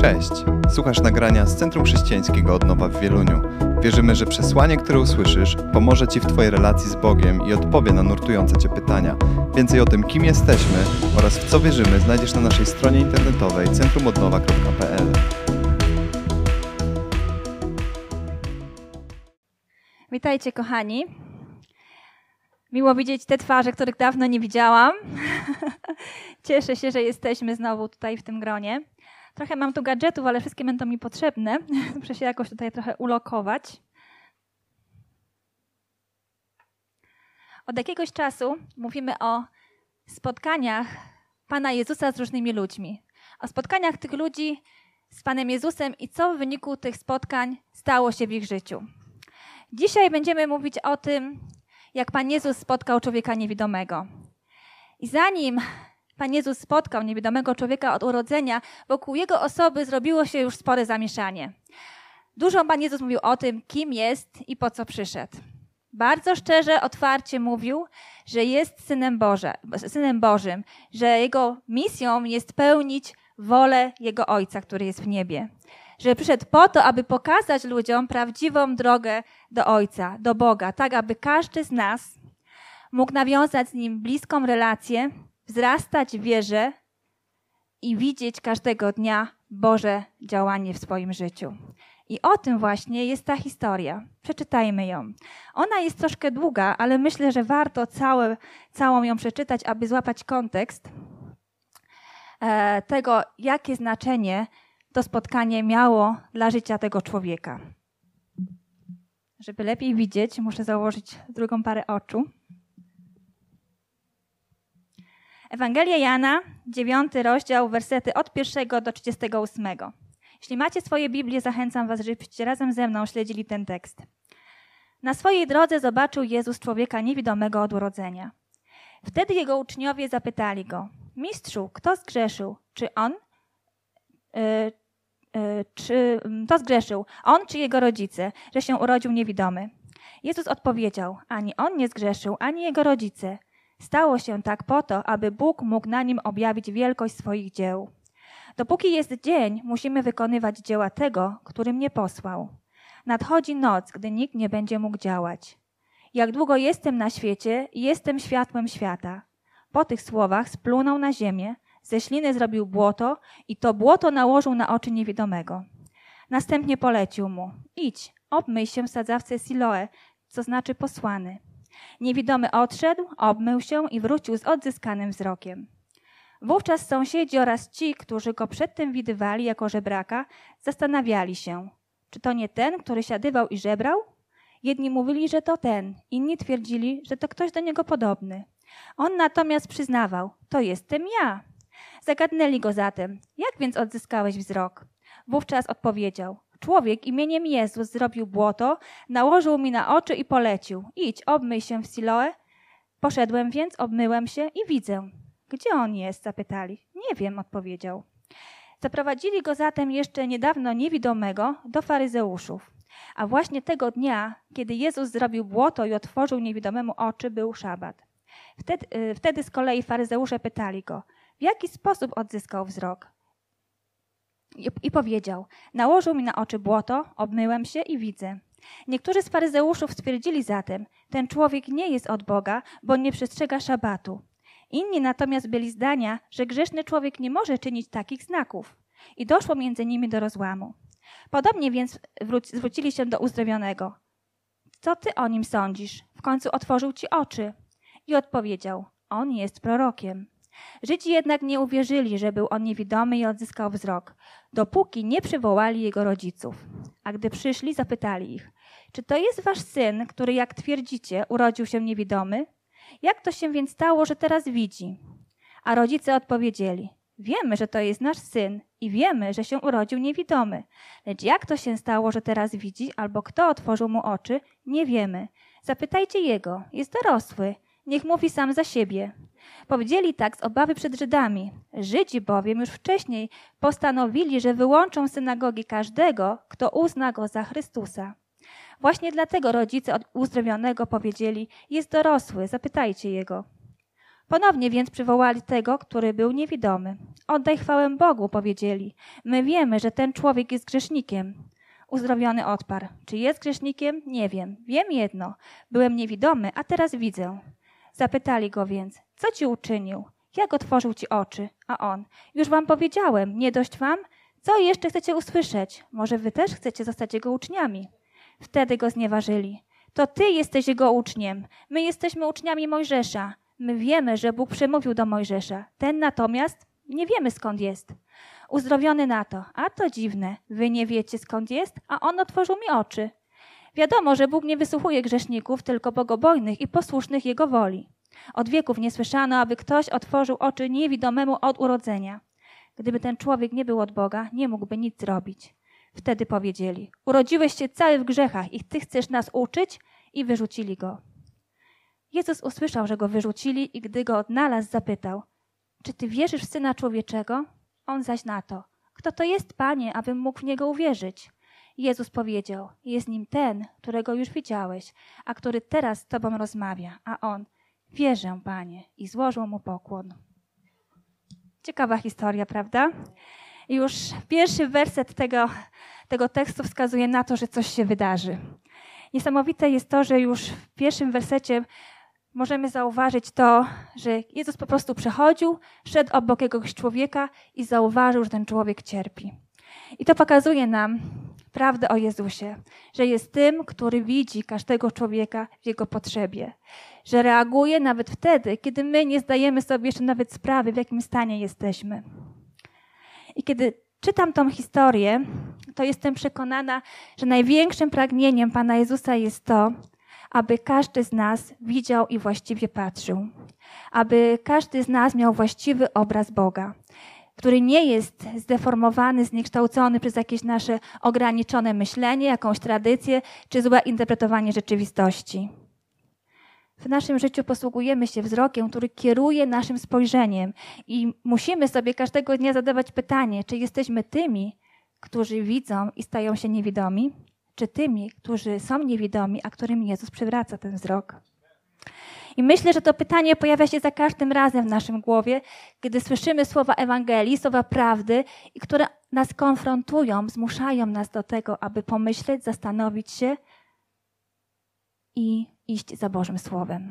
Cześć! Słuchasz nagrania z Centrum Chrześcijańskiego Odnowa w Wieluniu. Wierzymy, że przesłanie, które usłyszysz, pomoże Ci w Twojej relacji z Bogiem i odpowie na nurtujące Cię pytania. Więcej o tym, kim jesteśmy oraz w co wierzymy, znajdziesz na naszej stronie internetowej centrumodnowa.pl. Witajcie, kochani. Miło widzieć te twarze, których dawno nie widziałam. Cieszę się, że jesteśmy znowu tutaj w tym gronie. Trochę mam tu gadżetów, ale wszystkie będą mi potrzebne. Muszę się jakoś tutaj trochę ulokować. Od jakiegoś czasu mówimy o spotkaniach Pana Jezusa z różnymi ludźmi. O spotkaniach tych ludzi z Panem Jezusem i co w wyniku tych spotkań stało się w ich życiu. Dzisiaj będziemy mówić o tym, jak Pan Jezus spotkał człowieka niewidomego. I zanim Pan Jezus spotkał niewidomego człowieka od urodzenia, wokół jego osoby zrobiło się już spore zamieszanie. Dużo Pan Jezus mówił o tym, kim jest i po co przyszedł. Bardzo szczerze, otwarcie mówił, że jest synem, Boże, synem Bożym, że jego misją jest pełnić wolę jego Ojca, który jest w niebie. Że przyszedł po to, aby pokazać ludziom prawdziwą drogę do Ojca, do Boga, tak aby każdy z nas mógł nawiązać z nim bliską relację, wzrastać w wierze i widzieć każdego dnia Boże działanie w swoim życiu. I o tym właśnie jest ta historia. Przeczytajmy ją. Ona jest troszkę długa, ale myślę, że warto całe, całą ją przeczytać, aby złapać kontekst e, tego, jakie znaczenie to spotkanie miało dla życia tego człowieka. Żeby lepiej widzieć, muszę założyć drugą parę oczu. Ewangelia Jana, 9 rozdział, wersety od 1 do 38. Jeśli macie swoje Biblię, zachęcam was, żebyście razem ze mną śledzili ten tekst. Na swojej drodze zobaczył Jezus człowieka niewidomego od urodzenia. Wtedy jego uczniowie zapytali go: Mistrzu, kto zgrzeszył? Czy on? Yy, yy, czy to zgrzeszył? On czy jego rodzice, że się urodził niewidomy? Jezus odpowiedział: Ani on nie zgrzeszył, ani jego rodzice. Stało się tak po to, aby Bóg mógł na nim objawić wielkość swoich dzieł. Dopóki jest dzień, musimy wykonywać dzieła tego, który mnie posłał. Nadchodzi noc, gdy nikt nie będzie mógł działać. Jak długo jestem na świecie, jestem światłem świata. Po tych słowach splunął na ziemię, ze śliny zrobił błoto i to błoto nałożył na oczy niewidomego. Następnie polecił mu: Idź, obmyj się w sadzawce Siloe, co znaczy posłany. Niewidomy odszedł, obmył się i wrócił z odzyskanym wzrokiem. Wówczas sąsiedzi oraz ci, którzy go przedtem widywali jako żebraka, zastanawiali się, czy to nie ten, który siadywał i żebrał? Jedni mówili, że to ten, inni twierdzili, że to ktoś do niego podobny. On natomiast przyznawał, to jestem ja. Zagadnęli go zatem, jak więc odzyskałeś wzrok? Wówczas odpowiedział, Człowiek imieniem Jezus zrobił błoto, nałożył mi na oczy i polecił. Idź, obmyj się w Siloe. Poszedłem więc, obmyłem się i widzę. Gdzie on jest? zapytali. Nie wiem, odpowiedział. Zaprowadzili go zatem jeszcze niedawno niewidomego do faryzeuszów. A właśnie tego dnia, kiedy Jezus zrobił błoto i otworzył niewidomemu oczy, był szabat. Wtedy, wtedy z kolei faryzeusze pytali go, w jaki sposób odzyskał wzrok. I, powiedział: Nałożył mi na oczy błoto, obmyłem się i widzę. Niektórzy z faryzeuszów stwierdzili zatem: Ten człowiek nie jest od Boga, bo nie przestrzega szabatu. Inni natomiast byli zdania, że grzeszny człowiek nie może czynić takich znaków. I doszło między nimi do rozłamu. Podobnie więc zwrócili się do uzdrowionego. Co ty o nim sądzisz? W końcu otworzył ci oczy. I odpowiedział: On jest prorokiem. Żydzi jednak nie uwierzyli, że był on niewidomy i odzyskał wzrok, dopóki nie przywołali jego rodziców. A gdy przyszli, zapytali ich: Czy to jest wasz syn, który, jak twierdzicie, urodził się niewidomy? Jak to się więc stało, że teraz widzi? A rodzice odpowiedzieli: Wiemy, że to jest nasz syn i wiemy, że się urodził niewidomy. Lecz jak to się stało, że teraz widzi, albo kto otworzył mu oczy, nie wiemy. Zapytajcie jego, jest dorosły, niech mówi sam za siebie. Powiedzieli tak z obawy przed Żydami. Żydzi bowiem już wcześniej postanowili, że wyłączą synagogi każdego, kto uzna go za Chrystusa. Właśnie dlatego rodzice od uzdrowionego powiedzieli: Jest dorosły, zapytajcie jego. Ponownie więc przywołali tego, który był niewidomy. Oddaj chwałę Bogu, powiedzieli. My wiemy, że ten człowiek jest grzesznikiem. Uzdrowiony odparł. Czy jest grzesznikiem? Nie wiem. Wiem jedno. Byłem niewidomy, a teraz widzę. Zapytali go więc, co ci uczynił? Jak otworzył ci oczy? A on, już wam powiedziałem, nie dość wam? Co jeszcze chcecie usłyszeć? Może wy też chcecie zostać jego uczniami? Wtedy go znieważyli. To ty jesteś jego uczniem. My jesteśmy uczniami Mojżesza. My wiemy, że Bóg przemówił do Mojżesza. Ten natomiast nie wiemy skąd jest. Uzdrowiony na to. A to dziwne. Wy nie wiecie skąd jest, a on otworzył mi oczy. Wiadomo, że Bóg nie wysłuchuje grzeszników, tylko bogobojnych i posłusznych Jego woli. Od wieków nie słyszano, aby ktoś otworzył oczy niewidomemu od urodzenia. Gdyby ten człowiek nie był od Boga, nie mógłby nic zrobić. Wtedy powiedzieli: Urodziłeś się cały w grzechach i ty chcesz nas uczyć? I wyrzucili go. Jezus usłyszał, że go wyrzucili i gdy go odnalazł, zapytał: Czy ty wierzysz w syna człowieczego? On zaś na to: Kto to jest, panie, abym mógł w niego uwierzyć? Jezus powiedział: Jest nim ten, którego już widziałeś, a który teraz z tobą rozmawia. A on: Wierzę, panie, i złożył mu pokłon. Ciekawa historia, prawda? Już pierwszy werset tego, tego tekstu wskazuje na to, że coś się wydarzy. Niesamowite jest to, że już w pierwszym wersecie możemy zauważyć to, że Jezus po prostu przechodził, szedł obok jakiegoś człowieka i zauważył, że ten człowiek cierpi. I to pokazuje nam prawdę o Jezusie, że jest tym, który widzi każdego człowieka w jego potrzebie, że reaguje nawet wtedy, kiedy my nie zdajemy sobie jeszcze nawet sprawy, w jakim stanie jesteśmy. I kiedy czytam tą historię, to jestem przekonana, że największym pragnieniem Pana Jezusa jest to, aby każdy z nas widział i właściwie patrzył, aby każdy z nas miał właściwy obraz Boga, który nie jest zdeformowany, zniekształcony przez jakieś nasze ograniczone myślenie, jakąś tradycję czy złe interpretowanie rzeczywistości. W naszym życiu posługujemy się wzrokiem, który kieruje naszym spojrzeniem i musimy sobie każdego dnia zadawać pytanie, czy jesteśmy tymi, którzy widzą i stają się niewidomi, czy tymi, którzy są niewidomi, a którym Jezus przywraca ten wzrok. I myślę, że to pytanie pojawia się za każdym razem w naszym głowie, gdy słyszymy słowa Ewangelii, słowa prawdy, i które nas konfrontują, zmuszają nas do tego, aby pomyśleć, zastanowić się i iść za Bożym Słowem.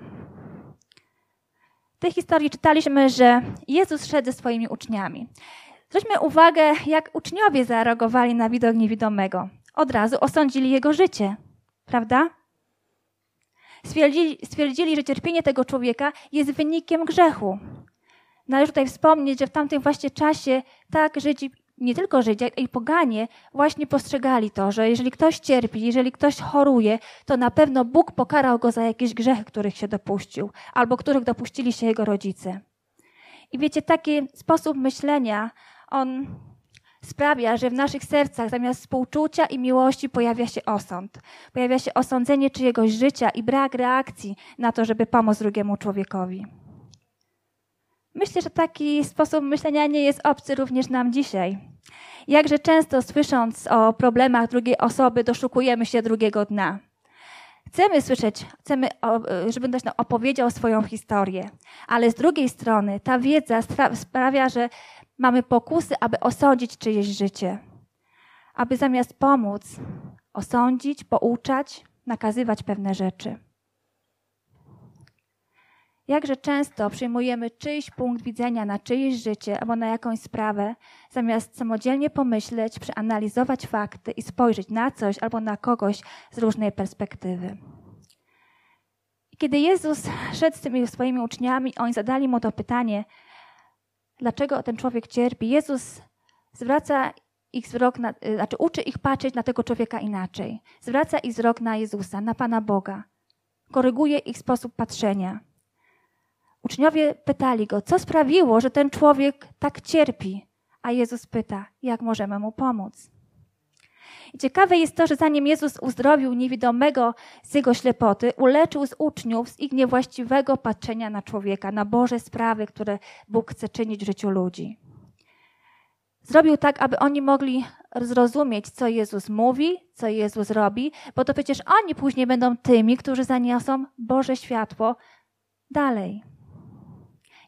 W tej historii czytaliśmy, że Jezus szedł ze swoimi uczniami. Zwróćmy uwagę, jak uczniowie zareagowali na widok niewidomego. Od razu osądzili jego życie, prawda? Stwierdzili, stwierdzili, że cierpienie tego człowieka jest wynikiem grzechu. Należy tutaj wspomnieć, że w tamtym właśnie czasie tak Żydzi, nie tylko Żydzi, ale i poganie właśnie postrzegali to, że jeżeli ktoś cierpi, jeżeli ktoś choruje, to na pewno Bóg pokarał go za jakieś grzechy, których się dopuścił, albo których dopuścili się jego rodzice. I wiecie, taki sposób myślenia, on sprawia, że w naszych sercach zamiast współczucia i miłości pojawia się osąd. Pojawia się osądzenie czyjegoś życia i brak reakcji na to, żeby pomóc drugiemu człowiekowi. Myślę, że taki sposób myślenia nie jest obcy również nam dzisiaj. Jakże często słysząc o problemach drugiej osoby, doszukujemy się drugiego dna. Chcemy słyszeć, chcemy, żeby ktoś nam opowiedział swoją historię, ale z drugiej strony ta wiedza sprawia, że mamy pokusy, aby osądzić czyjeś życie, aby zamiast pomóc, osądzić, pouczać, nakazywać pewne rzeczy. Jakże często przyjmujemy czyjś punkt widzenia na czyjeś życie albo na jakąś sprawę, zamiast samodzielnie pomyśleć, przeanalizować fakty i spojrzeć na coś albo na kogoś z różnej perspektywy. Kiedy Jezus szedł z tymi swoimi uczniami, oni zadali mu to pytanie, dlaczego ten człowiek cierpi, Jezus zwraca ich wzrok, na, y, znaczy uczy ich patrzeć na tego człowieka inaczej. Zwraca ich wzrok na Jezusa, na Pana Boga. Koryguje ich sposób patrzenia. Uczniowie pytali go, co sprawiło, że ten człowiek tak cierpi? A Jezus pyta, jak możemy mu pomóc? I ciekawe jest to, że zanim Jezus uzdrowił niewidomego z jego ślepoty, uleczył z uczniów z ich niewłaściwego patrzenia na człowieka, na Boże sprawy, które Bóg chce czynić w życiu ludzi. Zrobił tak, aby oni mogli zrozumieć, co Jezus mówi, co Jezus robi, bo to przecież oni później będą tymi, którzy zaniosą Boże światło dalej.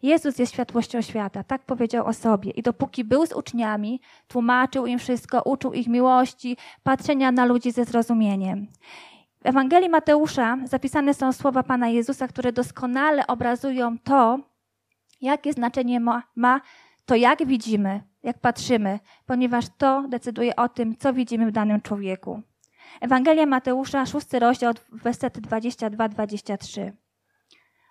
Jezus jest światłością świata, tak powiedział o sobie. I dopóki był z uczniami, tłumaczył im wszystko, uczył ich miłości, patrzenia na ludzi ze zrozumieniem. W Ewangelii Mateusza zapisane są słowa Pana Jezusa, które doskonale obrazują to, jakie znaczenie ma, ma to, jak widzimy, jak patrzymy, ponieważ to decyduje o tym, co widzimy w danym człowieku. Ewangelia Mateusza, szósty rozdział, wersety 22-23.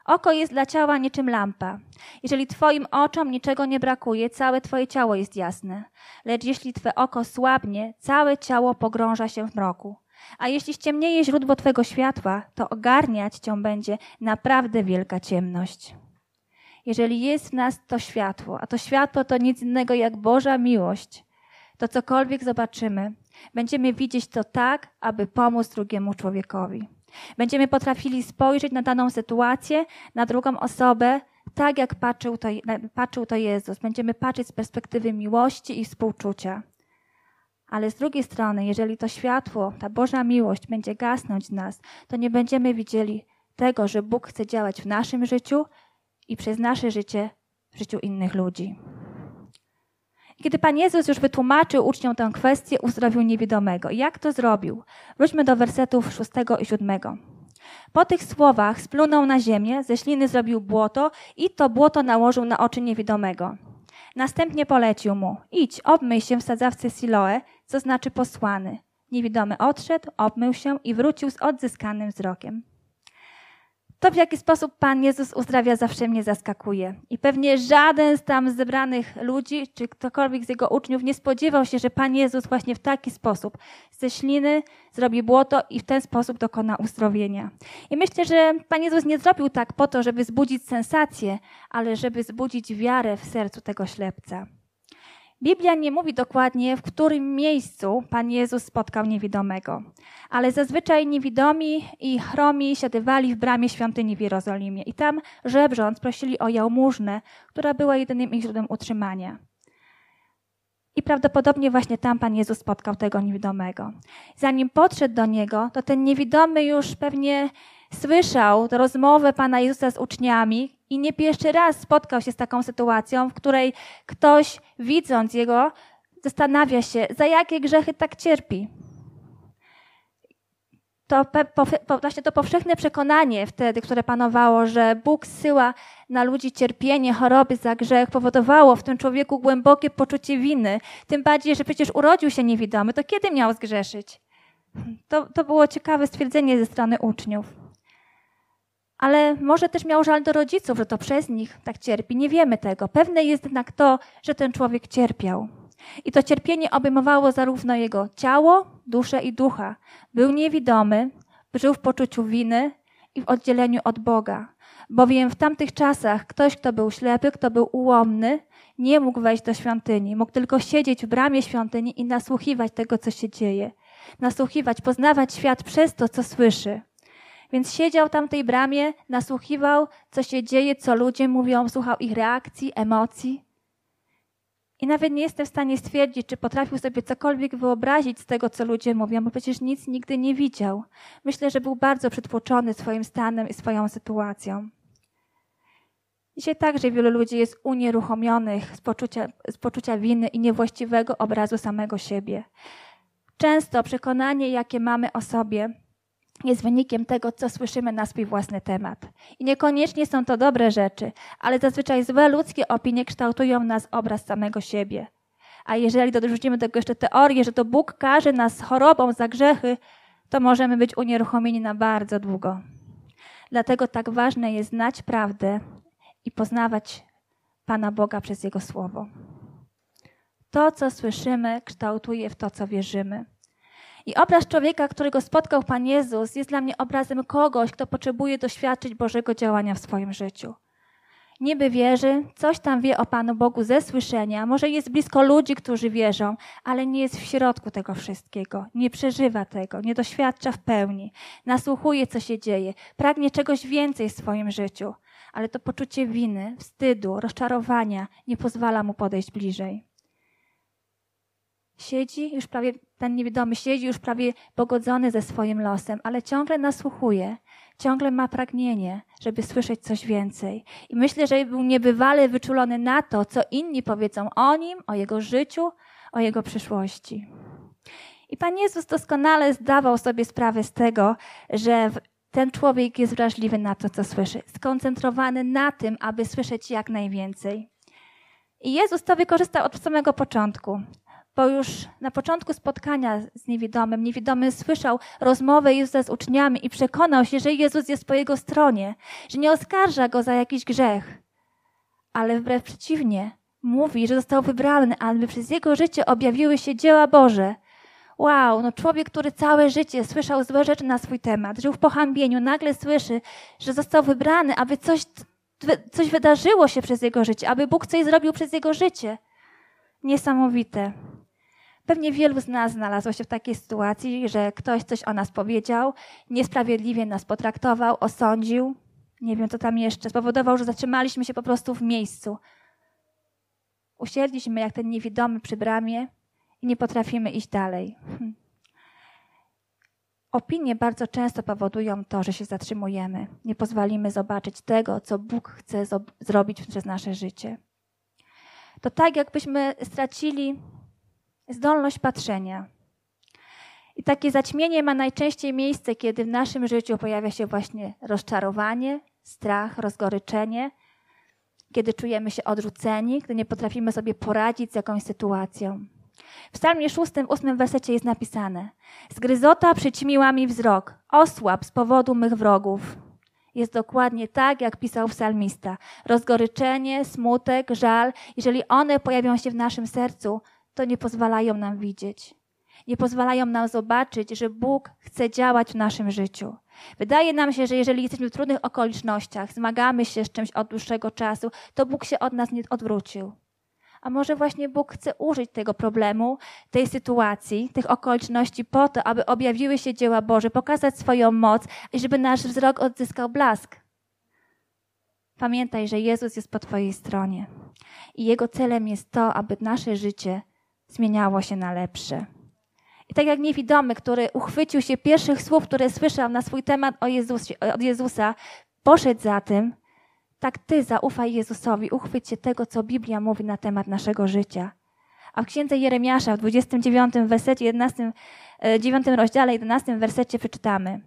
Oko jest dla ciała niczym lampa. Jeżeli twoim oczom niczego nie brakuje, całe twoje ciało jest jasne. Lecz jeśli twe oko słabnie, całe ciało pogrąża się w mroku. A jeśli ściemnieje źródło twego światła, to ogarniać cię będzie naprawdę wielka ciemność. Jeżeli jest w nas to światło, a to światło to nic innego jak Boża miłość, to cokolwiek zobaczymy, będziemy widzieć to tak, aby pomóc drugiemu człowiekowi. Będziemy potrafili spojrzeć na daną sytuację, na drugą osobę, tak jak patrzył to, patrzył to Jezus. Będziemy patrzeć z perspektywy miłości i współczucia. Ale z drugiej strony, jeżeli to światło, ta Boża miłość będzie gasnąć w nas, to nie będziemy widzieli tego, że Bóg chce działać w naszym życiu i przez nasze życie w życiu innych ludzi. Kiedy Pan Jezus już wytłumaczył uczniom tę kwestię, uzdrowił niewidomego. Jak to zrobił? Wróćmy do wersetów 6 i 7. Po tych słowach splunął na ziemię, ze śliny zrobił błoto i to błoto nałożył na oczy niewidomego. Następnie polecił mu: Idź, obmyj się w sadzawce Siloe, co znaczy posłany. Niewidomy odszedł, obmył się i wrócił z odzyskanym wzrokiem. To, w jaki sposób Pan Jezus uzdrawia, zawsze mnie zaskakuje. I pewnie żaden z tam zebranych ludzi, czy ktokolwiek z jego uczniów nie spodziewał się, że Pan Jezus właśnie w taki sposób ze śliny zrobi błoto i w ten sposób dokona uzdrowienia. I myślę, że Pan Jezus nie zrobił tak po to, żeby zbudzić sensację, ale żeby zbudzić wiarę w sercu tego ślepca. Biblia nie mówi dokładnie, w którym miejscu Pan Jezus spotkał niewidomego, ale zazwyczaj niewidomi i chromi siadywali w bramie świątyni w Jerozolimie i tam żebrząc prosili o jałmużnę, która była jedynym ich źródłem utrzymania. I prawdopodobnie właśnie tam Pan Jezus spotkał tego niewidomego. Zanim podszedł do niego, to ten niewidomy już pewnie słyszał rozmowę Pana Jezusa z uczniami i nie pierwszy raz spotkał się z taką sytuacją, w której ktoś, widząc jego, zastanawia się, za jakie grzechy tak cierpi. To właśnie to powszechne przekonanie wtedy, które panowało, że Bóg zsyła na ludzi cierpienie, choroby za grzech, powodowało w tym człowieku głębokie poczucie winy. Tym bardziej, że przecież urodził się niewidomy, to kiedy miał zgrzeszyć? To, to było ciekawe stwierdzenie ze strony uczniów. Ale może też miał żal do rodziców, że to przez nich tak cierpi. Nie wiemy tego. Pewne jest jednak to, że ten człowiek cierpiał. I to cierpienie obejmowało zarówno jego ciało, duszę i ducha. Był niewidomy, żył w poczuciu winy i w oddzieleniu od Boga. Bowiem w tamtych czasach ktoś, kto był ślepy, kto był ułomny, nie mógł wejść do świątyni. Mógł tylko siedzieć w bramie świątyni i nasłuchiwać tego, co się dzieje. Nasłuchiwać, poznawać świat przez to, co słyszy. Więc siedział tam w tej bramie, nasłuchiwał, co się dzieje, co ludzie mówią, słuchał ich reakcji, emocji. I nawet nie jestem w stanie stwierdzić, czy potrafił sobie cokolwiek wyobrazić z tego, co ludzie mówią, bo przecież nic nigdy nie widział. Myślę, że był bardzo przytłoczony swoim stanem i swoją sytuacją. Dzisiaj także wielu ludzi jest unieruchomionych z poczucia, z poczucia winy i niewłaściwego obrazu samego siebie. Często przekonanie, jakie mamy o sobie, jest wynikiem tego, co słyszymy na swój własny temat. I niekoniecznie są to dobre rzeczy, ale zazwyczaj złe ludzkie opinie kształtują nas obraz samego siebie. A jeżeli dorzucimy do tego jeszcze teorię, że to Bóg każe nas chorobą za grzechy, to możemy być unieruchomieni na bardzo długo. Dlatego tak ważne jest znać prawdę i poznawać Pana Boga przez Jego Słowo. To, co słyszymy, kształtuje w to, co wierzymy. I obraz człowieka, którego spotkał Pan Jezus, jest dla mnie obrazem kogoś, kto potrzebuje doświadczyć Bożego działania w swoim życiu. Niby wierzy, coś tam wie o Panu Bogu ze słyszenia, może jest blisko ludzi, którzy wierzą, ale nie jest w środku tego wszystkiego, nie przeżywa tego, nie doświadcza w pełni, nasłuchuje, co się dzieje, pragnie czegoś więcej w swoim życiu, ale to poczucie winy, wstydu, rozczarowania nie pozwala mu podejść bliżej. siedzi, już prawie, ten niewidomy siedzi już prawie pogodzony ze swoim losem, ale ciągle nasłuchuje, ciągle ma pragnienie, żeby słyszeć coś więcej. I myślę, że był niebywale wyczulony na to, co inni powiedzą o nim, o jego życiu, o jego przyszłości. I Pan Jezus doskonale zdawał sobie sprawę z tego, że ten człowiek jest wrażliwy na to, co słyszy, skoncentrowany na tym, aby słyszeć jak najwięcej. I Jezus to wykorzystał od samego początku, bo już na początku spotkania z niewidomym, niewidomy słyszał rozmowę Jezusa z uczniami i przekonał się, że Jezus jest po jego stronie, że nie oskarża go za jakiś grzech, ale wbrew przeciwnie, mówi, że został wybrany, aby przez jego życie objawiły się dzieła Boże. Wow, no człowiek, który całe życie słyszał złe rzeczy na swój temat, żył w pohambieniu, nagle słyszy, że został wybrany, aby coś coś wydarzyło się przez jego życie, aby Bóg coś zrobił przez jego życie. Niesamowite. Pewnie wielu z nas znalazło się w takiej sytuacji, że ktoś coś o nas powiedział, niesprawiedliwie nas potraktował, osądził, nie wiem co tam jeszcze, spowodował, że zatrzymaliśmy się po prostu w miejscu. Usiedliśmy jak ten niewidomy przy bramie i nie potrafimy iść dalej. Hm. Opinie bardzo często powodują to, że się zatrzymujemy. Nie pozwolimy zobaczyć tego, co Bóg chce zrobić przez nasze życie. To tak, jakbyśmy stracili zdolność patrzenia. I takie zaćmienie ma najczęściej miejsce, kiedy w naszym życiu pojawia się właśnie rozczarowanie, strach, rozgoryczenie, kiedy czujemy się odrzuceni, gdy nie potrafimy sobie poradzić z jakąś sytuacją. W psalmie szóstym, ósmym wersecie jest napisane Zgryzota przyćmiła mi wzrok, osłab z powodu mych wrogów. Jest dokładnie tak, jak pisał psalmista. Rozgoryczenie, smutek, żal, jeżeli one pojawią się w naszym sercu, to nie pozwalają nam widzieć. Nie pozwalają nam zobaczyć, że Bóg chce działać w naszym życiu. Wydaje nam się, że jeżeli jesteśmy w trudnych okolicznościach, zmagamy się z czymś od dłuższego czasu, to Bóg się od nas nie odwrócił. A może właśnie Bóg chce użyć tego problemu, tej sytuacji, tych okoliczności po to, aby objawiły się dzieła Boże, pokazać swoją moc i żeby nasz wzrok odzyskał blask. Pamiętaj, że Jezus jest po Twojej stronie i Jego celem jest to, aby nasze życie zmieniało się na lepsze. I tak jak niewidomy, który uchwycił się pierwszych słów, które słyszał na swój temat od Jezusa, poszedł za tym, tak ty zaufaj Jezusowi, uchwyć się tego, co Biblia mówi na temat naszego życia. A w księdze Jeremiasza w 29 wersecie, 11, 9 e, rozdziale, 11 wersecie przeczytamy.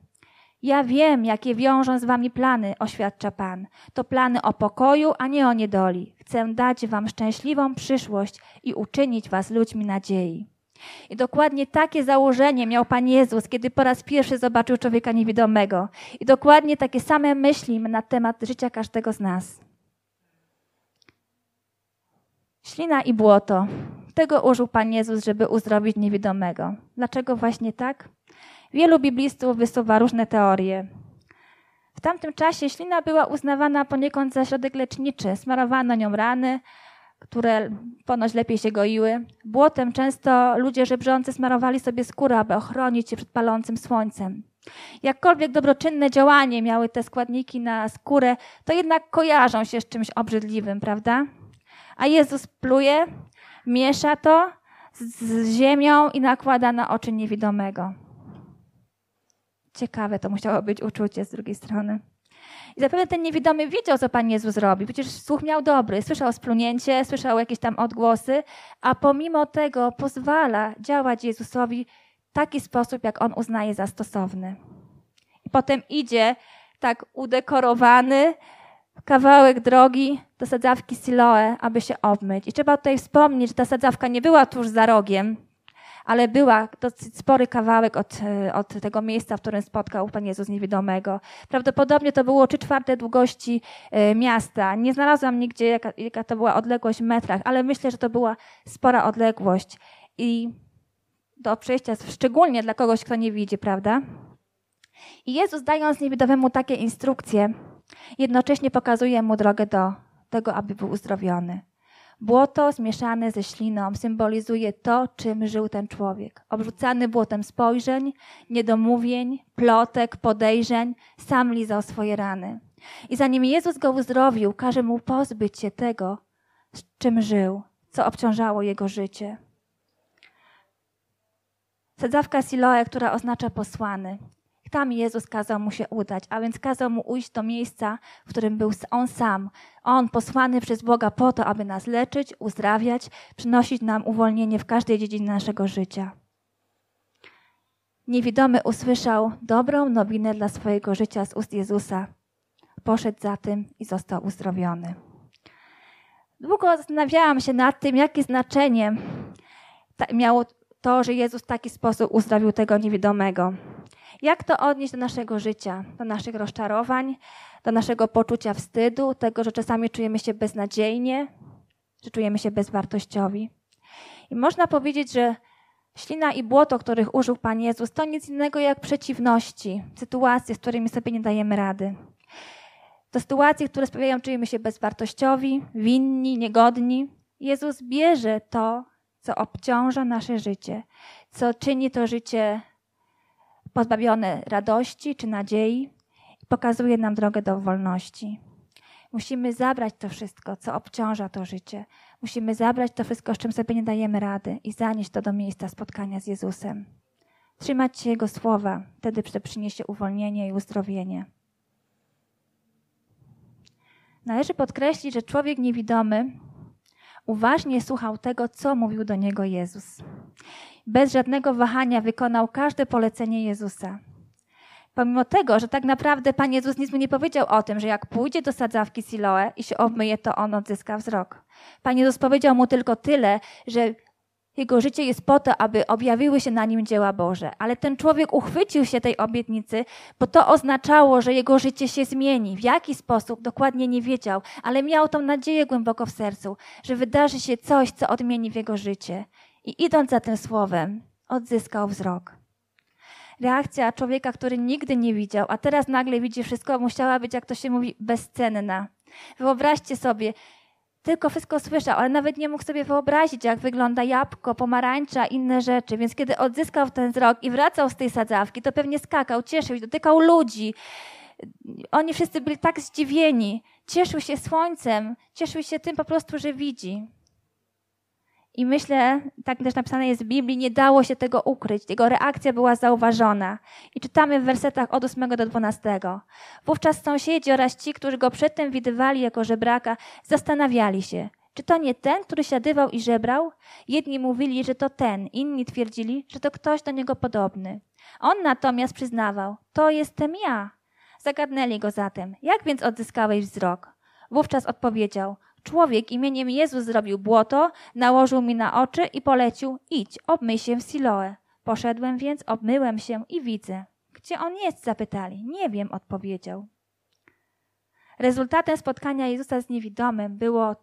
Ja wiem, jakie wiążą z wami plany, oświadcza Pan. To plany o pokoju, a nie o niedoli. Chcę dać wam szczęśliwą przyszłość i uczynić was ludźmi nadziei. I dokładnie takie założenie miał Pan Jezus, kiedy po raz pierwszy zobaczył człowieka niewidomego. I dokładnie takie same myśli na temat życia każdego z nas. Ślina i błoto. Tego użył Pan Jezus, żeby uzdrowić niewidomego. Dlaczego właśnie tak? Wielu biblistów wysuwa różne teorie. W tamtym czasie ślina była uznawana poniekąd za środek leczniczy. Smarowano nią rany, które ponoć lepiej się goiły. Błotem często ludzie żebrzący smarowali sobie skórę, aby ochronić się przed palącym słońcem. Jakkolwiek dobroczynne działanie miały te składniki na skórę, to jednak kojarzą się z czymś obrzydliwym, prawda? A Jezus pluje, miesza to z ziemią i nakłada na oczy niewidomego. Ciekawe to musiało być uczucie z drugiej strony. I zapewne ten niewidomy wiedział, co Pan Jezus robi. Przecież słuch miał dobry, słyszał splunięcie, słyszał jakieś tam odgłosy, a pomimo tego pozwala działać Jezusowi w taki sposób, jak on uznaje za stosowny. I potem idzie tak udekorowany kawałek drogi do sadzawki Siloe, aby się obmyć. I trzeba tutaj wspomnieć, że ta sadzawka nie była tuż za rogiem, ale była dosyć spory kawałek od, e, od tego miejsca, w którym spotkał Pan Jezus niewidomego. Prawdopodobnie to było trzy czwarte długości e, miasta. Nie znalazłam nigdzie, jaka, jaka to była odległość w metrach, ale myślę, że to była spora odległość. I do przejścia, szczególnie dla kogoś, kto nie widzi, prawda? I Jezus, dając niewidomemu takie instrukcje, jednocześnie pokazuje mu drogę do tego, aby był uzdrowiony. Błoto zmieszane ze śliną symbolizuje to, czym żył ten człowiek. Obrzucany błotem spojrzeń, niedomówień, plotek, podejrzeń, sam lizał swoje rany. I zanim Jezus go uzdrowił, każe mu pozbyć się tego, z czym żył, co obciążało jego życie. Sadzawka Siloe, która oznacza posłany. Tam Jezus kazał mu się udać, a więc kazał mu ujść do miejsca, w którym był on sam. On posłany przez Boga po to, aby nas leczyć, uzdrawiać, przynosić nam uwolnienie w każdej dziedzinie naszego życia. Niewidomy usłyszał dobrą nowinę dla swojego życia z ust Jezusa. Poszedł za tym i został uzdrowiony. Długo zastanawiałam się nad tym, jakie znaczenie miało to, że Jezus w taki sposób uzdrowił tego niewidomego. Jak to odnieść do naszego życia, do naszych rozczarowań, do naszego poczucia wstydu, tego, że czasami czujemy się beznadziejnie, że czujemy się bezwartościowi. I można powiedzieć, że ślina i błoto, których użył Pan Jezus, to nic innego jak przeciwności, sytuacje, z którymi sobie nie dajemy rady. To sytuacje, które sprawiają, że czujemy się bezwartościowi, winni, niegodni. Jezus bierze to, co obciąża nasze życie, co czyni to życie pozbawione radości czy nadziei i pokazuje nam drogę do wolności. Musimy zabrać to wszystko, co obciąża to życie. Musimy zabrać to wszystko, z czym sobie nie dajemy rady i zanieść to do miejsca spotkania z Jezusem. Trzymać się Jego słowa, wtedy to przyniesie uwolnienie i uzdrowienie. Należy podkreślić, że człowiek niewidomy uważnie słuchał tego, co mówił do niego Jezus bez żadnego wahania wykonał każde polecenie Jezusa. Pomimo tego, że tak naprawdę Pan Jezus nic mu nie powiedział o tym, że jak pójdzie do sadzawki Siloe i się obmyje, to on odzyska wzrok. Pan Jezus powiedział mu tylko tyle, że jego życie jest po to, aby objawiły się na nim dzieła Boże. Ale ten człowiek uchwycił się tej obietnicy, bo to oznaczało, że jego życie się zmieni. W jaki sposób dokładnie nie wiedział, ale miał tą nadzieję głęboko w sercu, że wydarzy się coś, co odmieni w jego życie. I idąc za tym słowem, odzyskał wzrok. Reakcja człowieka, który nigdy nie widział, a teraz nagle widzi wszystko, musiała być, jak to się mówi, bezcenna. Wyobraźcie sobie, tylko wszystko słyszał, ale nawet nie mógł sobie wyobrazić, jak wygląda jabłko, pomarańcza, inne rzeczy. Więc kiedy odzyskał ten wzrok i wracał z tej sadzawki, to pewnie skakał, cieszył się, dotykał ludzi. Oni wszyscy byli tak zdziwieni. Cieszył się słońcem, cieszył się tym po prostu, że widzi. I myślę, tak też napisane jest w Biblii, nie dało się tego ukryć. Jego reakcja była zauważona. I czytamy w wersetach od 8 do 12. Wówczas sąsiedzi oraz ci, którzy go przedtem widywali jako żebraka, zastanawiali się, czy to nie ten, który siadywał i żebrał? Jedni mówili, że to ten, inni twierdzili, że to ktoś do niego podobny. On natomiast przyznawał, to jestem ja. Zagadnęli go zatem, jak więc odzyskałeś wzrok? Wówczas odpowiedział, Człowiek imieniem Jezus zrobił błoto, nałożył mi na oczy i polecił: idź, obmyj się w Siloe. Poszedłem więc, obmyłem się i widzę. Gdzie on jest? zapytali. Nie wiem, odpowiedział. Rezultatem spotkania Jezusa z niewidomym było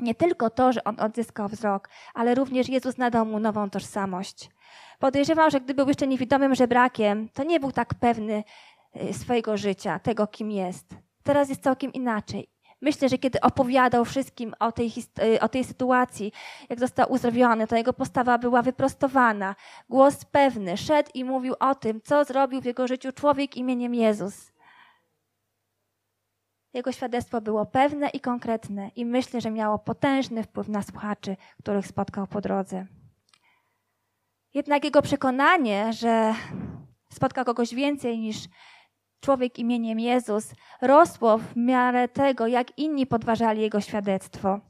nie tylko to, że on odzyskał wzrok, ale również Jezus nadał mu nową tożsamość. Podejrzewam, że gdy był jeszcze niewidomym żebrakiem, to nie był tak pewny y, swojego życia, tego kim jest. Teraz jest całkiem inaczej. Myślę, że kiedy opowiadał wszystkim o tej, y, o tej sytuacji, jak został uzdrowiony, to jego postawa była wyprostowana. Głos pewny, szedł i mówił o tym, co zrobił w jego życiu człowiek imieniem Jezus. Jego świadectwo było pewne i konkretne i myślę, że miało potężny wpływ na słuchaczy, których spotkał po drodze. Jednak jego przekonanie, że spotka kogoś więcej niż człowiek imieniem Jezus, rosło w miarę tego, jak inni podważali jego świadectwo.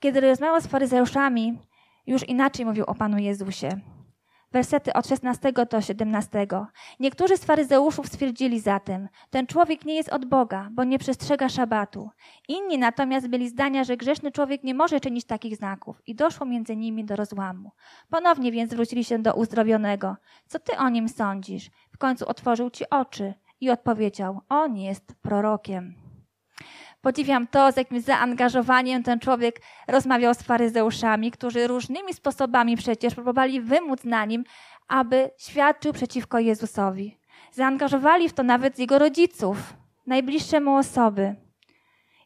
Kiedy rozmawiał z faryzeuszami, już inaczej mówił o Panu Jezusie. Wersety od 16 do 17. Niektórzy z faryzeuszów stwierdzili zatem, ten człowiek nie jest od Boga, bo nie przestrzega szabatu. Inni natomiast byli zdania, że grzeszny człowiek nie może czynić takich znaków i doszło między nimi do rozłamu. Ponownie więc zwrócili się do uzdrowionego. Co ty o nim sądzisz? W końcu otworzył ci oczy i odpowiedział: On jest prorokiem. Podziwiam to, z jakim zaangażowaniem ten człowiek rozmawiał z faryzeuszami, którzy różnymi sposobami przecież próbowali wymóc na nim, aby świadczył przeciwko Jezusowi. Zaangażowali w to nawet jego rodziców, najbliższe mu osoby.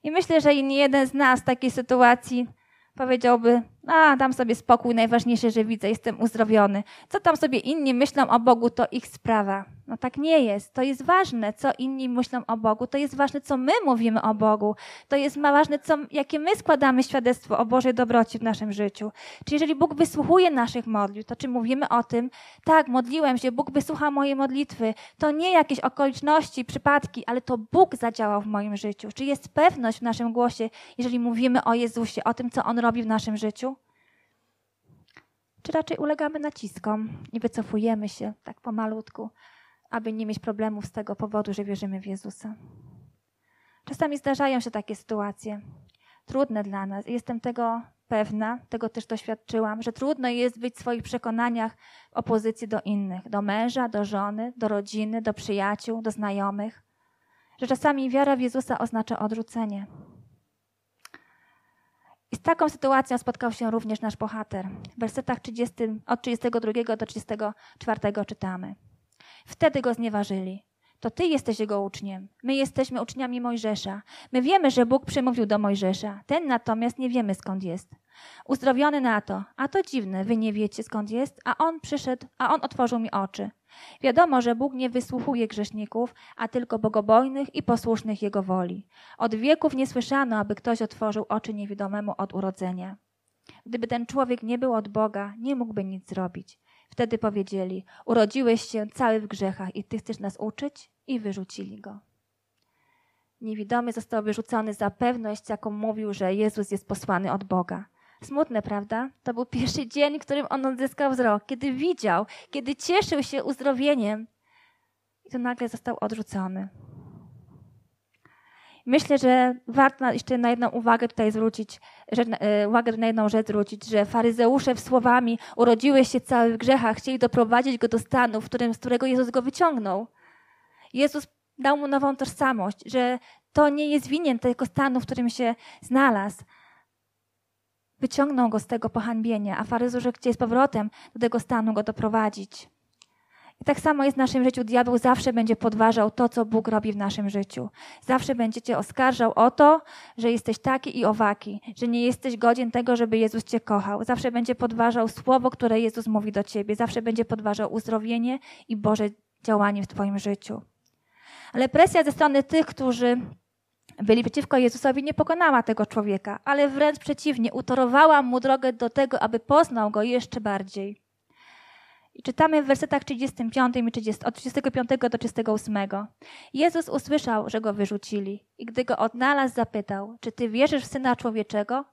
I myślę, że nie jeden z nas w takiej sytuacji powiedziałby: A, dam sobie spokój, najważniejsze, że widzę, jestem uzdrowiony. Co tam sobie inni myślą o Bogu, to ich sprawa. No tak nie jest. To jest ważne, co inni myślą o Bogu. To jest ważne, co my mówimy o Bogu. To jest ważne, co, jakie my składamy świadectwo o Bożej dobroci w naszym życiu. Czy jeżeli Bóg wysłuchuje naszych modlitw, to czy mówimy o tym, tak, modliłem się, Bóg wysłucha mojej modlitwy. To nie jakieś okoliczności, przypadki, ale to Bóg zadziałał w moim życiu. Czy jest pewność w naszym głosie, jeżeli mówimy o Jezusie, o tym, co On robi w naszym życiu? Czy raczej ulegamy naciskom i wycofujemy się tak pomalutku, aby nie mieć problemów z tego powodu, że wierzymy w Jezusa? Czasami zdarzają się takie sytuacje, trudne dla nas. Jestem tego pewna, tego też doświadczyłam, że trudno jest być w swoich przekonaniach w opozycji do innych, do męża, do żony, do rodziny, do przyjaciół, do znajomych. Że czasami wiara w Jezusa oznacza odrzucenie. I z taką sytuacją spotkał się również nasz bohater. W wersetach 30, od 32 do 34 czytamy. Wtedy go znieważyli. To ty jesteś jego uczniem. My jesteśmy uczniami Mojżesza. My wiemy, że Bóg przemówił do Mojżesza. Ten natomiast nie wiemy skąd jest. Uzdrowiony na to. A to dziwne, wy nie wiecie skąd jest, a on przyszedł, a on otworzył mi oczy. Wiadomo, że Bóg nie wysłuchuje grzeszników, a tylko bogobojnych i posłusznych Jego woli. Od wieków nie słyszano, aby ktoś otworzył oczy niewidomemu od urodzenia. Gdyby ten człowiek nie był od Boga, nie mógłby nic zrobić. Wtedy powiedzieli: Urodziłeś się cały w grzechach i ty chcesz nas uczyć? I wyrzucili go. Niewidomy został wyrzucony za pewność, jaką mówił, że Jezus jest posłany od Boga. Smutne, prawda? To był pierwszy dzień, w którym on odzyskał wzrok, kiedy widział, kiedy cieszył się uzdrowieniem. I to nagle został odrzucony. Myślę, że warto jeszcze na jedną uwagę tutaj zwrócić, że, e, uwagę na jedną rzecz zwrócić, że faryzeusze w słowami urodziły się cały w grzechach, chcieli doprowadzić go do stanu, w którym, z którego Jezus go wyciągnął. Jezus dał mu nową tożsamość, że to nie jest winien tego stanu, w którym się znalazł, Wyciągnął go z tego pohańbienia, a faryzeusze chcieli z powrotem do tego stanu go doprowadzić. I tak samo jest w naszym życiu. Diabeł zawsze będzie podważał to, co Bóg robi w naszym życiu. Zawsze będzie cię oskarżał o to, że jesteś taki i owaki, że nie jesteś godzien tego, żeby Jezus cię kochał. Zawsze będzie podważał słowo, które Jezus mówi do ciebie. Zawsze będzie podważał uzdrowienie i Boże działanie w twoim życiu. Ale presja ze strony tych, którzy byli przeciwko Jezusowi, nie pokonała tego człowieka, ale wręcz przeciwnie, utorowała mu drogę do tego, aby poznał go jeszcze bardziej. I czytamy w wersetach 35 i 30, od 35 do 38. Jezus usłyszał, że go wyrzucili i gdy go odnalazł, zapytał, czy ty wierzysz w Syna Człowieczego?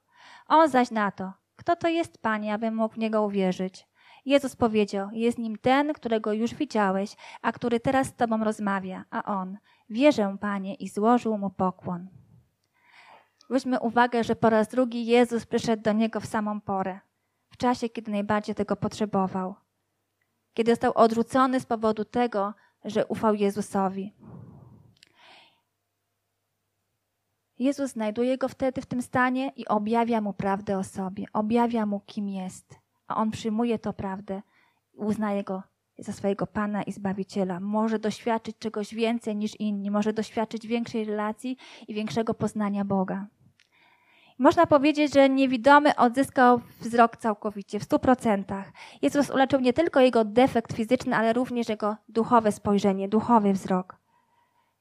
On zaś na to, kto to jest Panie, abym mógł w Niego uwierzyć? Jezus powiedział, jest nim ten, którego już widziałeś, a który teraz z Tobą rozmawia, a On, Wierzę, Panie, i złożył mu pokłon. Weźmy uwagę, że po raz drugi Jezus przyszedł do niego w samą porę, w czasie, kiedy najbardziej tego potrzebował. Kiedy został odrzucony z powodu tego, że ufał Jezusowi. Jezus znajduje go wtedy w tym stanie i objawia mu prawdę o sobie, objawia mu, kim jest. A on przyjmuje tę prawdę i uznaje go za swojego Pana i Zbawiciela. Może doświadczyć czegoś więcej niż inni, może doświadczyć większej relacji i większego poznania Boga. Można powiedzieć, że niewidomy odzyskał wzrok całkowicie, w stu procentach. Jezus uleczył nie tylko jego defekt fizyczny, ale również jego duchowe spojrzenie, duchowy wzrok.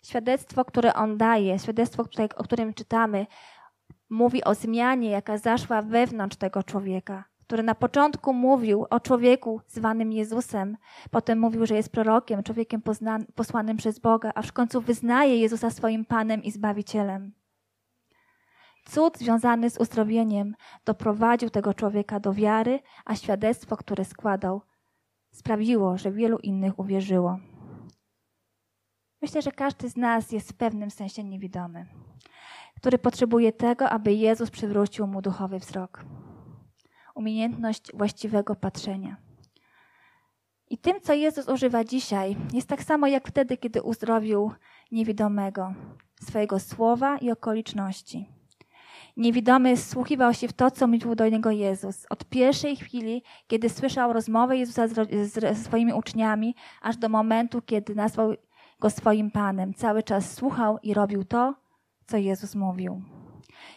Świadectwo, które on daje, świadectwo, o którym czytamy, mówi o zmianie, jaka zaszła wewnątrz tego człowieka który na początku mówił o człowieku zwanym Jezusem, potem mówił, że jest prorokiem, człowiekiem posłanym przez Boga, a w końcu wyznaje Jezusa swoim Panem i Zbawicielem. Cud związany z uzdrowieniem doprowadził tego człowieka do wiary, a świadectwo, które składał, sprawiło, że wielu innych uwierzyło. Myślę, że każdy z nas jest w pewnym sensie niewidomy, który potrzebuje tego, aby Jezus przywrócił mu duchowy wzrok umiejętność właściwego patrzenia. I tym, co Jezus używa dzisiaj, jest tak samo jak wtedy, kiedy uzdrowił niewidomego, swojego słowa i okoliczności. Niewidomy słuchiwał się w to, co mówił do niego Jezus. Od pierwszej chwili, kiedy słyszał rozmowę Jezusa ze swoimi uczniami, aż do momentu, kiedy nazwał go swoim Panem. Cały czas słuchał i robił to, co Jezus mówił.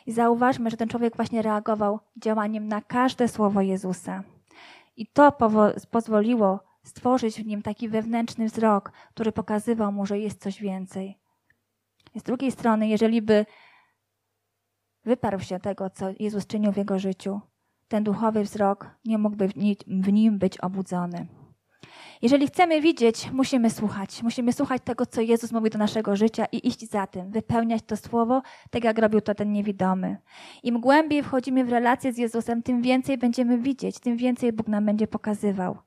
I zauważmy, że ten człowiek właśnie reagował działaniem na każde słowo Jezusa. I to pozwoliło stworzyć w nim taki wewnętrzny wzrok, który pokazywał mu, że jest coś więcej. Z drugiej strony, jeżeli by wyparł się tego, co Jezus czynił w jego życiu, ten duchowy wzrok nie mógłby w nim być obudzony. Jeżeli chcemy widzieć, musimy słuchać. Musimy słuchać tego, co Jezus mówi do naszego życia i iść za tym, wypełniać to słowo, tak jak robił to ten niewidomy. Im głębiej wchodzimy w relację z Jezusem, tym więcej będziemy widzieć, tym więcej Bóg nam będzie pokazywał.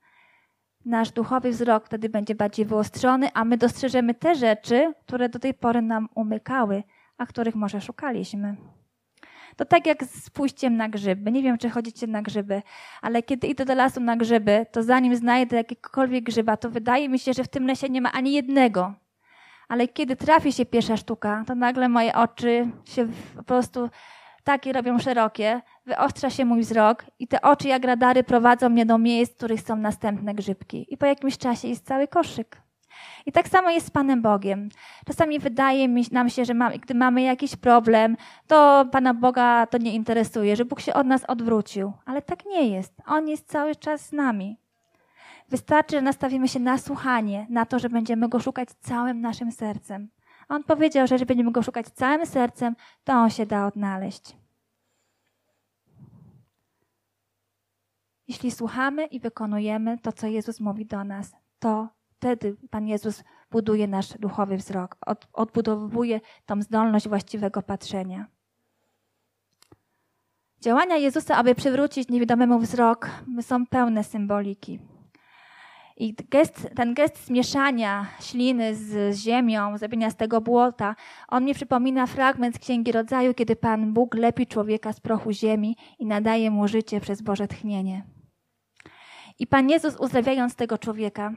Nasz duchowy wzrok wtedy będzie bardziej wyostrzony, a my dostrzeżemy te rzeczy, które do tej pory nam umykały, a których może szukaliśmy. To tak jak z pójściem na grzyby. Nie wiem, czy chodzicie na grzyby, ale kiedy idę do lasu na grzyby, to zanim znajdę jakiekolwiek grzyba, to wydaje mi się, że w tym lesie nie ma ani jednego. Ale kiedy trafi się pierwsza sztuka, to nagle moje oczy się po prostu takie robią szerokie, wyostrza się mój wzrok i te oczy jak radary prowadzą mnie do miejsc, w których są następne grzybki. I po jakimś czasie jest cały koszyk. I tak samo jest z Panem Bogiem. Czasami wydaje nam się, że gdy mamy jakiś problem, to Pana Boga to nie interesuje, że Bóg się od nas odwrócił. Ale tak nie jest. On jest cały czas z nami. Wystarczy, że nastawimy się na słuchanie, na to, że będziemy Go szukać całym naszym sercem. On powiedział, że jeżeli będziemy Go szukać całym sercem, to On się da odnaleźć. Jeśli słuchamy i wykonujemy to, co Jezus mówi do nas, to wtedy Pan Jezus buduje nasz duchowy wzrok, od, odbudowuje tą zdolność właściwego patrzenia. Działania Jezusa, aby przywrócić niewidomemu wzrok, są pełne symboliki. I gest, ten gest zmieszania śliny z ziemią, zrobienia z tego błota, on mi przypomina fragment z Księgi Rodzaju, kiedy Pan Bóg lepi człowieka z prochu ziemi i nadaje mu życie przez Boże tchnienie. I Pan Jezus uzdrawiając tego człowieka,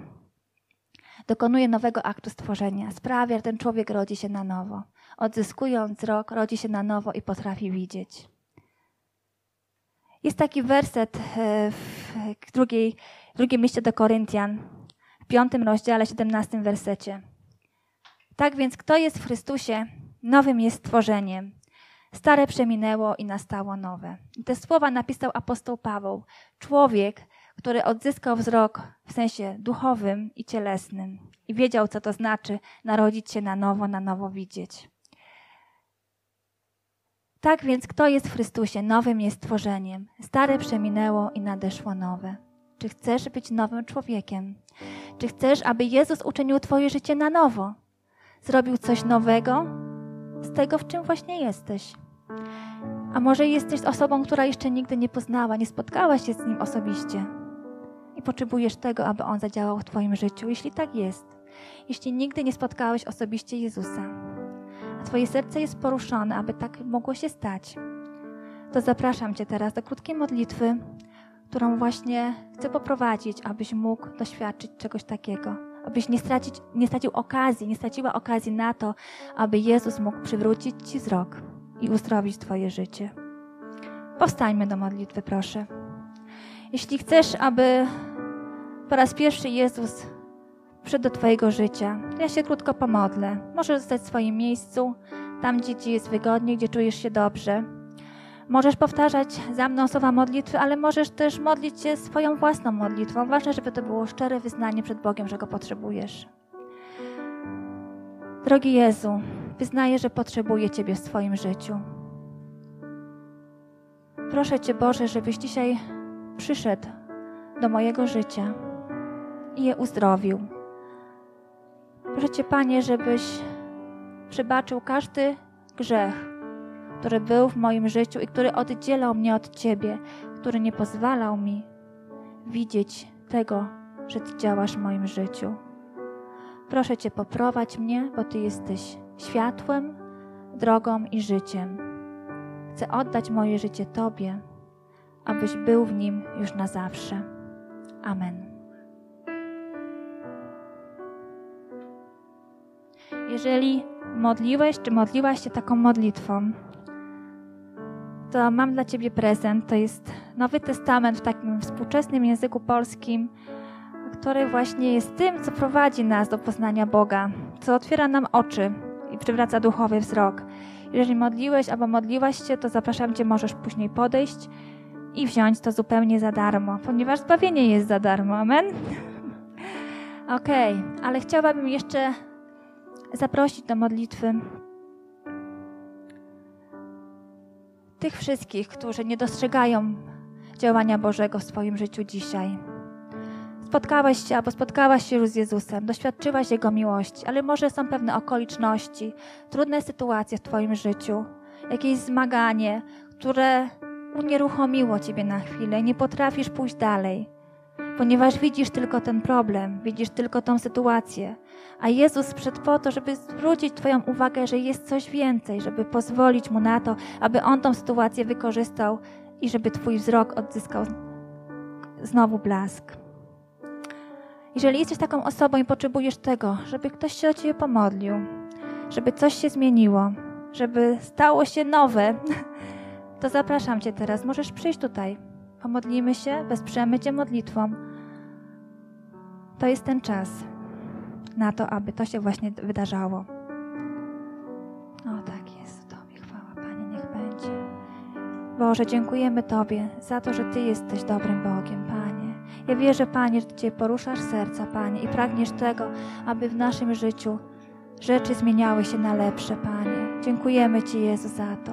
dokonuje nowego aktu stworzenia. Sprawia, że ten człowiek rodzi się na nowo. Odzyskując wzrok, rodzi się na nowo i potrafi widzieć. Jest taki werset e, w, drugiej, w drugim liście do Koryntian, w piątym rozdziale, siedemnastym wersecie. Tak więc, kto jest w Chrystusie, nowym jest stworzeniem. Stare przeminęło i nastało nowe. Te słowa napisał apostoł Paweł. Człowiek, który odzyskał wzrok w sensie duchowym i cielesnym i wiedział, co to znaczy narodzić się na nowo, na nowo widzieć. Tak więc, kto jest w Chrystusie, nowym jest tworzeniem. Stare przeminęło i nadeszło nowe. Czy chcesz być nowym człowiekiem? Czy chcesz, aby Jezus uczynił Twoje życie na nowo? Zrobił coś nowego z tego, w czym właśnie jesteś? A może jesteś osobą, która jeszcze nigdy nie poznała, nie spotkała się z Nim osobiście i potrzebujesz tego, aby On zadziałał w Twoim życiu? Jeśli tak jest, jeśli nigdy nie spotkałeś osobiście Jezusa, a Twoje serce jest poruszone, aby tak mogło się stać, to zapraszam Cię teraz do krótkiej modlitwy, którą właśnie chcę poprowadzić, abyś mógł doświadczyć czegoś takiego. Abyś nie, stracić, nie stracił okazji, nie straciła okazji na to, aby Jezus mógł przywrócić Ci wzrok i uzdrowić Twoje życie. Powstańmy do modlitwy, proszę. Jeśli chcesz, aby po raz pierwszy Jezus przyszedł do Twojego życia, ja się krótko pomodlę. Możesz zostać w swoim miejscu, tam gdzie Ci jest wygodnie, gdzie czujesz się dobrze. Możesz powtarzać za mną słowa modlitwy, ale możesz też modlić się swoją własną modlitwą. Ważne, żeby to było szczere wyznanie przed Bogiem, że Go potrzebujesz. Drogi Jezu, wyznaję, że potrzebuję Ciebie w swoim życiu. Proszę Cię, Boże, żebyś dzisiaj przyszedł do mojego życia i je uzdrowił. Proszę Cię, Panie, żebyś przebaczył każdy grzech, który był w moim życiu i który oddzielał mnie od Ciebie, który nie pozwalał mi widzieć tego, że Ty działasz w moim życiu. Proszę Cię, poprowadź mnie, bo Ty jesteś światłem, drogą i życiem. Chcę oddać moje życie Tobie, abyś był w nim już na zawsze. Amen. Jeżeli modliłeś czy modliłaś się taką modlitwą, to mam dla Ciebie prezent. To jest Nowy Testament w takim współczesnym języku polskim, który właśnie jest tym, co prowadzi nas do poznania Boga, co otwiera nam oczy i przywraca duchowy wzrok. Jeżeli modliłeś albo modliłaś się, to zapraszam Cię, możesz później podejść i wziąć to zupełnie za darmo, ponieważ zbawienie jest za darmo. Amen? Okej, okay, ale chciałabym jeszcze zaprosić do modlitwy tych wszystkich, którzy nie dostrzegają działania Bożego w swoim życiu dzisiaj. Spotkałeś się albo spotkałaś się już z Jezusem, doświadczyłaś Jego miłości, ale może są pewne okoliczności, trudne sytuacje w Twoim życiu, jakieś zmaganie, które unieruchomiło Ciebie na chwilę, nie potrafisz pójść dalej, ponieważ widzisz tylko ten problem, widzisz tylko tą sytuację, a Jezus przyszedł po to, żeby zwrócić Twoją uwagę, że jest coś więcej, żeby pozwolić Mu na to, aby On tą sytuację wykorzystał i żeby Twój wzrok odzyskał znowu blask. Jeżeli jesteś taką osobą i potrzebujesz tego, żeby ktoś się o Ciebie pomodlił, żeby coś się zmieniło, żeby stało się nowe, to zapraszam Cię teraz. Możesz przyjść tutaj. Pomodlimy się, wesprzemy Cię modlitwą. To jest ten czas na to, aby to się właśnie wydarzało. O tak jest, Tobie chwała, Panie, niech będzie. Boże, dziękujemy Tobie za to, że Ty jesteś dobrym Bogiem, Panie. Ja wierzę, Panie, że Ty Cię poruszasz serca, Panie, i pragniesz tego, aby w naszym życiu rzeczy zmieniały się na lepsze, Panie. Dziękujemy Ci, Jezu, za to.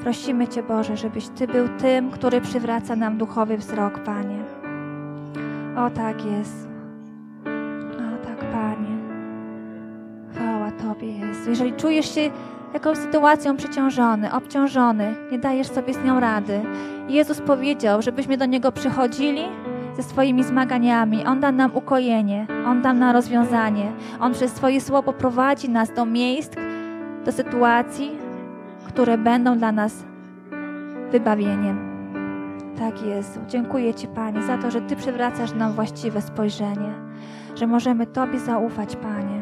Prosimy Cię, Boże, żebyś Ty był tym, który przywraca nam duchowy wzrok, Panie. O tak jest. Jezu. Jeżeli czujesz się jakąś sytuacją przeciążony, obciążony, nie dajesz sobie z nią rady. Jezus powiedział, żebyśmy do Niego przychodzili ze swoimi zmaganiami. On da nam ukojenie, On da nam rozwiązanie. On przez swoje słowo prowadzi nas do miejsc, do sytuacji, które będą dla nas wybawieniem. Tak, Jezu. Dziękuję Ci, Panie, za to, że Ty przywracasz nam właściwe spojrzenie, że możemy Tobie zaufać, Panie.